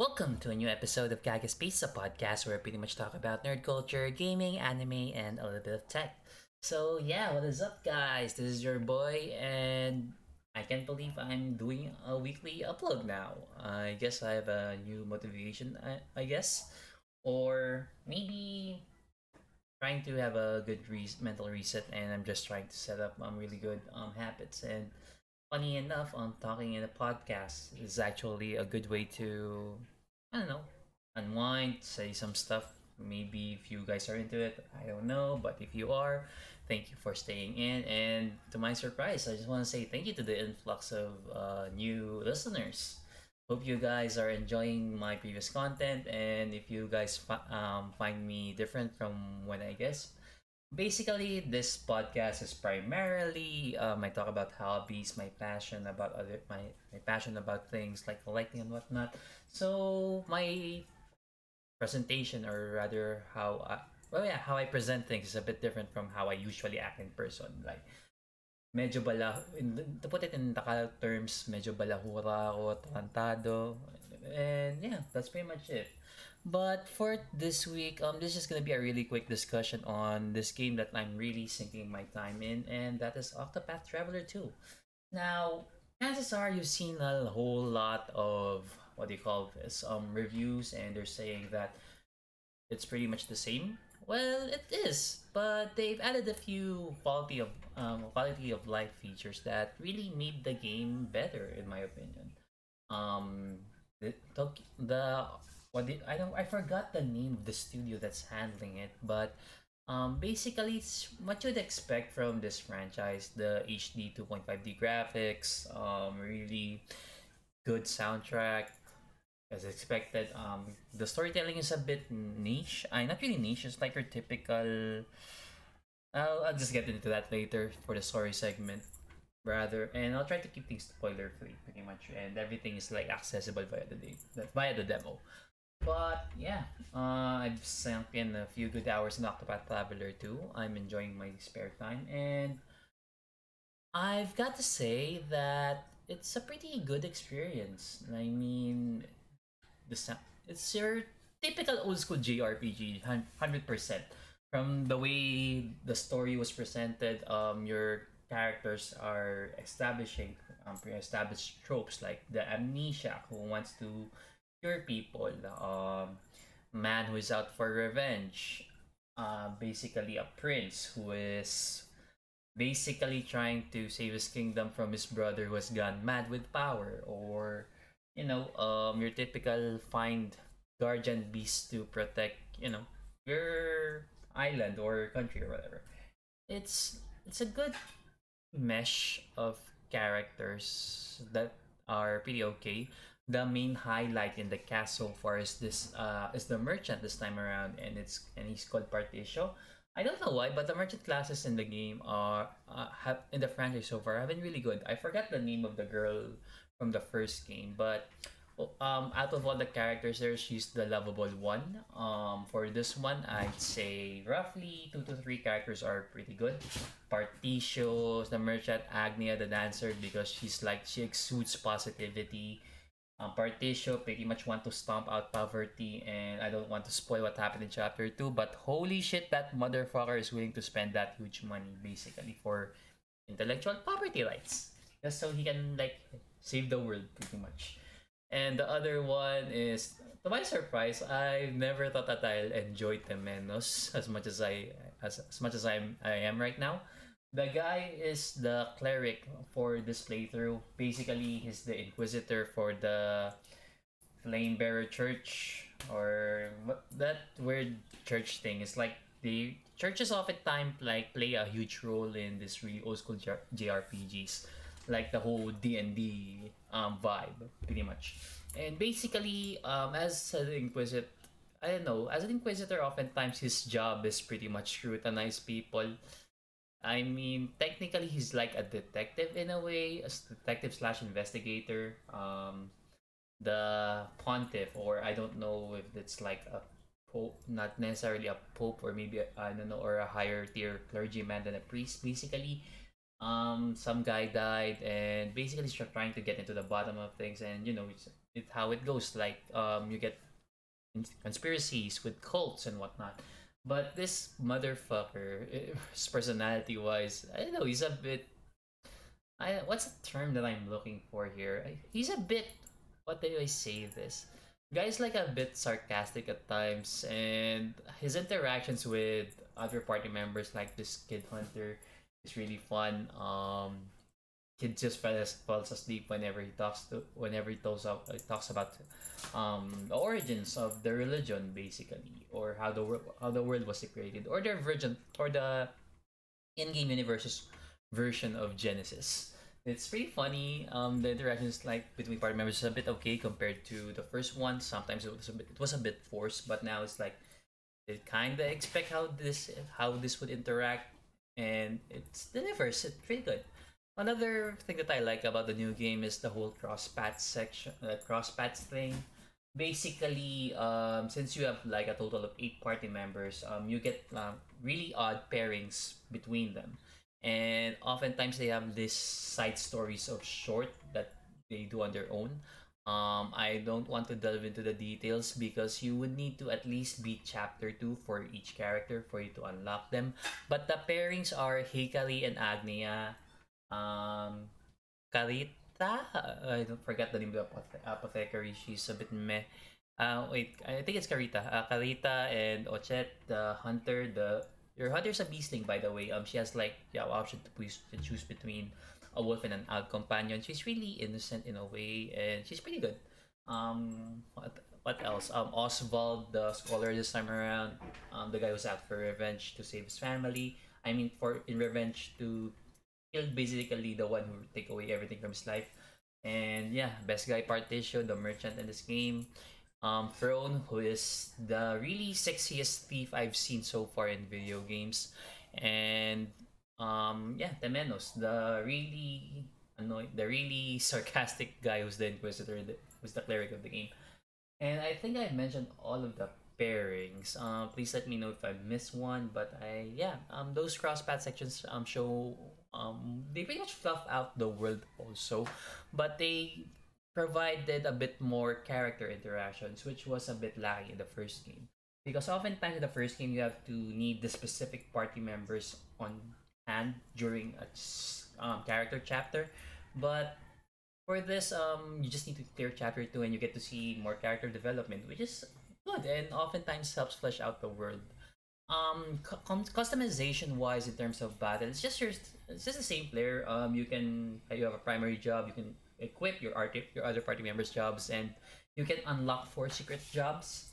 Welcome to a new episode of Gagas Pizza Podcast, where I pretty much talk about nerd culture, gaming, anime, and a little bit of tech. So yeah, what is up, guys? This is your boy, and I can't believe I'm doing a weekly upload now. I guess I have a new motivation, I, I guess, or maybe trying to have a good re- mental reset, and I'm just trying to set up um really good um habits and funny enough, on talking in a podcast is actually a good way to, I don't know, unwind, say some stuff. Maybe if you guys are into it, I don't know, but if you are, thank you for staying in. And to my surprise, I just want to say thank you to the influx of uh, new listeners. Hope you guys are enjoying my previous content, and if you guys fi- um, find me different from when I guess basically this podcast is primarily um, I talk about hobbies, my passion about other my, my passion about things like collecting and whatnot. So my presentation or rather how I, well yeah how I present things is a bit different from how I usually act in person. Like medyo bala in, to put it in Tagalog terms, medyo balahura ako, tarantado. And yeah, that's pretty much it. But for this week, um, this is gonna be a really quick discussion on this game that I'm really sinking my time in, and that is Octopath Traveler 2. Now, chances are you've seen a whole lot of what do you call this um reviews, and they're saying that it's pretty much the same. Well, it is, but they've added a few quality of um, quality of life features that really made the game better, in my opinion. Um, the the what did I don't I forgot the name of the studio that's handling it, but um, basically it's what you'd expect from this franchise. The HD 2.5D graphics, um, really good soundtrack, as expected. Um, the storytelling is a bit niche. I not really niche. It's like your typical. I'll, I'll just get into that later for the story segment rather and i'll try to keep things spoiler free pretty much and everything is like accessible via the via the demo but yeah, uh, I've sunk in a few good hours in Octopath Traveler 2. I'm enjoying my spare time, and I've got to say that it's a pretty good experience. I mean, the it's your typical old school JRPG, hundred percent. From the way the story was presented, um, your characters are establishing um, pre-established tropes like the amnesia who wants to cure people. Um, man who is out for revenge. Uh, basically a prince who is basically trying to save his kingdom from his brother who has gone mad with power or you know um your typical find guardian beast to protect you know your island or country or whatever it's it's a good mesh of characters that are pretty okay the main highlight in the cast so far is this uh is the merchant this time around and it's and he's called Partitio. I don't know why, but the merchant classes in the game are uh, have in the franchise so far have been really good. I forgot the name of the girl from the first game, but um out of all the characters there, she's the lovable one. Um for this one, I'd say roughly two to three characters are pretty good. Partitio, the merchant, Agnea, the dancer, because she's like she exudes positivity um, Partitio pretty much want to stomp out poverty, and I don't want to spoil what happened in chapter 2, but holy shit, that motherfucker is willing to spend that huge money basically for intellectual property rights. Just so he can, like, save the world pretty much. And the other one is, to my surprise, I never thought that I'll enjoy Temenos as much as I as, as much as I'm I am right now. The guy is the cleric for this playthrough. Basically, he's the inquisitor for the Flame Bearer Church or that weird church thing. It's like the churches oftentimes like play a huge role in this really old school JRPGs, like the whole D and D um vibe, pretty much. And basically, um, as an inquisitor, I don't know, as an inquisitor, oftentimes his job is pretty much scrutinize people I mean, technically, he's like a detective in a way, a detective slash investigator. Um, the pontiff, or I don't know if it's like a pope, not necessarily a pope, or maybe I don't know, or a higher tier clergyman than a priest. Basically, um, some guy died, and basically he's trying to get into the bottom of things, and you know, it how it goes. Like um, you get conspiracies with cults and whatnot. But this motherfucker, his personality wise, I don't know, he's a bit. I what's the term that I'm looking for here? He's a bit. What do I say this? Guy's like a bit sarcastic at times, and his interactions with other party members, like this kid hunter, is really fun. Um, just falls, falls asleep whenever he talks to whenever he talks uh, talks about um the origins of the religion basically or how the world how the world was created or the virgin or the in-game universe's version of Genesis. It's pretty funny. Um, the interactions like between party members is a bit okay compared to the first one. Sometimes it was a bit it was a bit forced, but now it's like they kind of expect how this how this would interact, and it's delivers. It's pretty good. Another thing that I like about the new game is the whole cross path section, uh, cross paths thing. Basically, um, since you have like a total of eight party members, um, you get um, really odd pairings between them, and oftentimes they have these side stories of short that they do on their own. Um, I don't want to delve into the details because you would need to at least beat chapter 2 for each character for you to unlock them. But the pairings are Hikari and Agnea, um, Karita, I don't forget the name of the apothecary. She's a bit meh. Uh, wait, I think it's Karita. Uh, Karita and Ochette, the hunter, the your hunter's a beastling, by the way. Um, she has like yeah option to to choose between a wolf and an elk companion. She's really innocent in a way, and she's pretty good. Um, what what else? Um, Osvald, the scholar this time around. Um, the guy who's out for revenge to save his family. I mean, for in revenge to kill basically the one who take away everything from his life. And yeah, best guy Partitio, the merchant in this game. Um, Throne, who is the really sexiest thief I've seen so far in video games. And um, yeah, Temenos, the really annoying, the really sarcastic guy who's the Inquisitor, who's the cleric of the game. And I think I've mentioned all of the pairings. Um, please let me know if I missed one. But I yeah, um, those cross path sections um show um they pretty much fluff out the world also, but they provided a bit more character interactions, which was a bit lacking in the first game. Because oftentimes in the first game you have to need the specific party members on hand during a um, character chapter, but for this um you just need to clear chapter two and you get to see more character development, which is good and oftentimes helps flesh out the world. Um customization wise in terms of battle it's just your it's just the same player. Um you can you have a primary job you can equip your art your other party members jobs and you can unlock four secret jobs.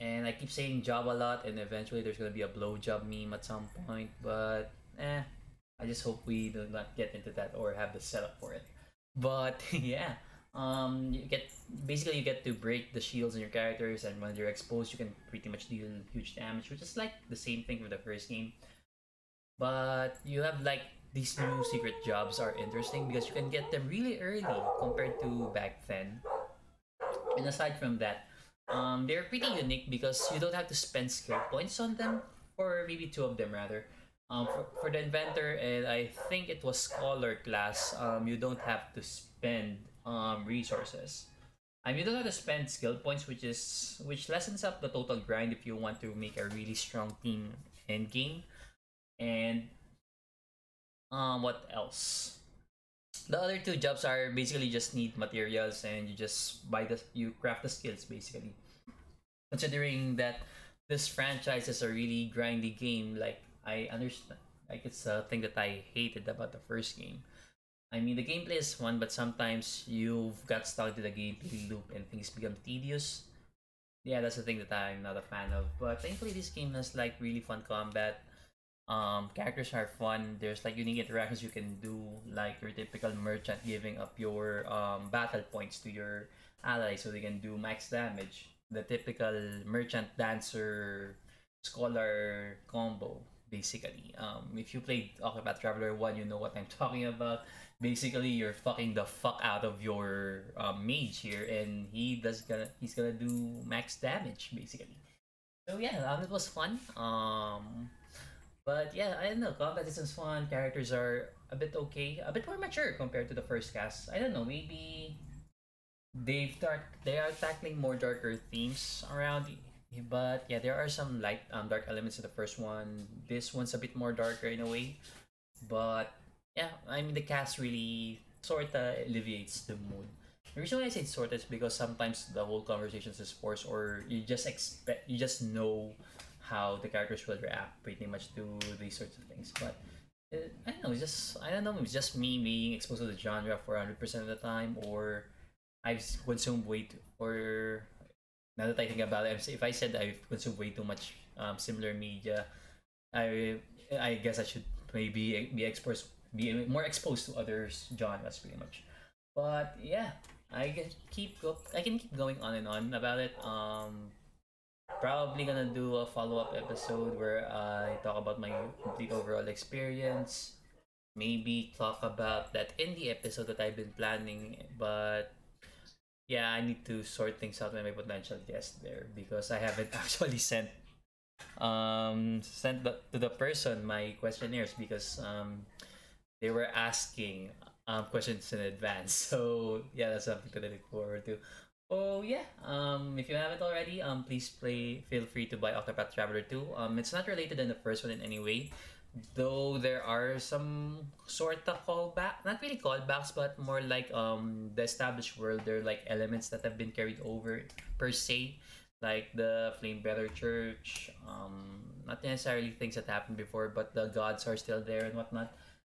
And i keep saying job a lot and eventually there's to be a blow job meme at some point but eh i just hope we do not get into that or have the setup for it. But yeah um you get basically you get to break the shields on your characters and when they're exposed you can pretty much deal huge damage which is like the same thing for the first game. But you have like these new secret jobs are interesting because you can get them really early compared to back then. And aside from that um they're pretty unique because you don't have to spend skill points on them or maybe two of them rather um, for, for the inventor and i think it was scholar class um, you don't have to spend um, resources. Mean, you don't have to spend skill points, which is which lessens up the total grind if you want to make a really strong team end game. And um, what else? The other two jobs are basically just need materials and you just buy the you craft the skills basically. Considering that this franchise is a really grindy game, like I understand, like it's a thing that I hated about the first game I mean, the gameplay is fun, but sometimes you've got stuck to the gameplay loop and things become tedious. Yeah, that's the thing that I'm not a fan of. But thankfully, this game has like really fun combat. Um, characters are fun. There's like unique interactions you can do, like your typical merchant giving up your um, battle points to your allies so they can do max damage. The typical merchant dancer scholar combo, basically. Um, if you played Octopath Traveler 1, you know what I'm talking about basically you're fucking the fuck out of your um, mage here, and he does gonna he's gonna do max damage basically. So yeah, um, it was fun. Um, but yeah, I don't know. Combat system's fun. Characters are a bit okay, a bit more mature compared to the first cast. I don't know, maybe they've start they are tackling more darker themes around but yeah there are some light um dark elements in the first one this one's a bit more darker in a way but yeah i mean the cast really sort of alleviates the mood the reason why i say sort of is because sometimes the whole conversation is forced or you just expect you just know how the characters will react pretty much to these sorts of things but uh, I don't know. It's just I don't know. It's just me being exposed to the genre for hundred percent of the time, or I've consumed too, or now that I think about it, if I said I've consumed way too much um, similar media, I I guess I should maybe be exposed, be more exposed to other genres, pretty much. But yeah, I keep go, I can keep going on and on about it. Um, probably gonna do a follow up episode where I talk about my complete overall experience. Maybe talk about that indie episode that I've been planning, but yeah, I need to sort things out with my potential guest there because I haven't actually sent um sent the, to the person my questionnaires because um they were asking um questions in advance. So yeah, that's something to look forward to. Oh yeah, um if you haven't already, um please play feel free to buy Octopath Traveler 2. Um it's not related in the first one in any way though there are some sort of callback not really callbacks but more like um the established world there are like elements that have been carried over per se like the flame bearer church um not necessarily things that happened before but the gods are still there and whatnot.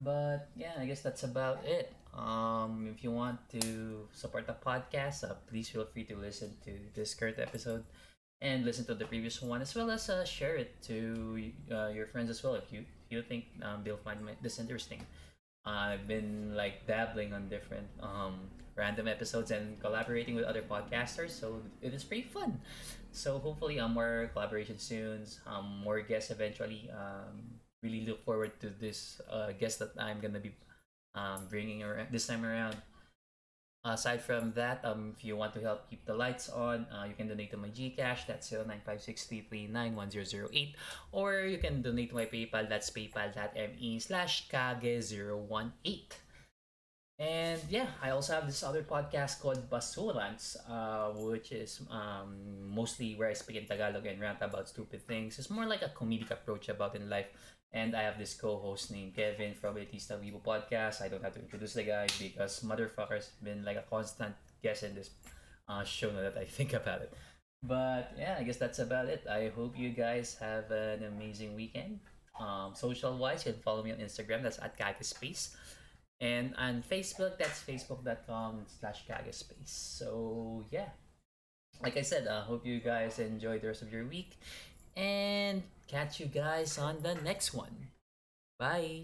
But yeah i guess that's about it. Um if you want to support the podcast uh, please feel free to listen to this current episode and listen to the previous one as well as uh, share it to uh, your friends as well if you you think um, they'll find this interesting. I've been like dabbling on different um, random episodes and collaborating with other podcasters, so it is pretty fun. So hopefully, um, more collaboration soon, um, more guests eventually. Um, really look forward to this uh, guest that I'm gonna be um, bringing around this time around. Aside from that, um, if you want to help keep the lights on, uh, you can donate to my Gcash. That's 095633910008. Or you can donate to my PayPal. That's paypal.me slash kage018. And yeah, I also have this other podcast called Basurans, uh, which is um, mostly where I speak in Tagalog and rant about stupid things. It's more like a comedic approach about in life and I have this co-host named Kevin from Batista Vivo podcast. I don't have to introduce the guy because motherfucker's been like a constant guest in this uh, show now that I think about it. But yeah, I guess that's about it. I hope you guys have an amazing weekend. Um, social wise, you can follow me on Instagram. That's at Kagaspace. And on Facebook, that's facebook.com slash Kagaspace. So yeah. Like I said, I uh, hope you guys enjoy the rest of your week and catch you guys on the next one. Bye.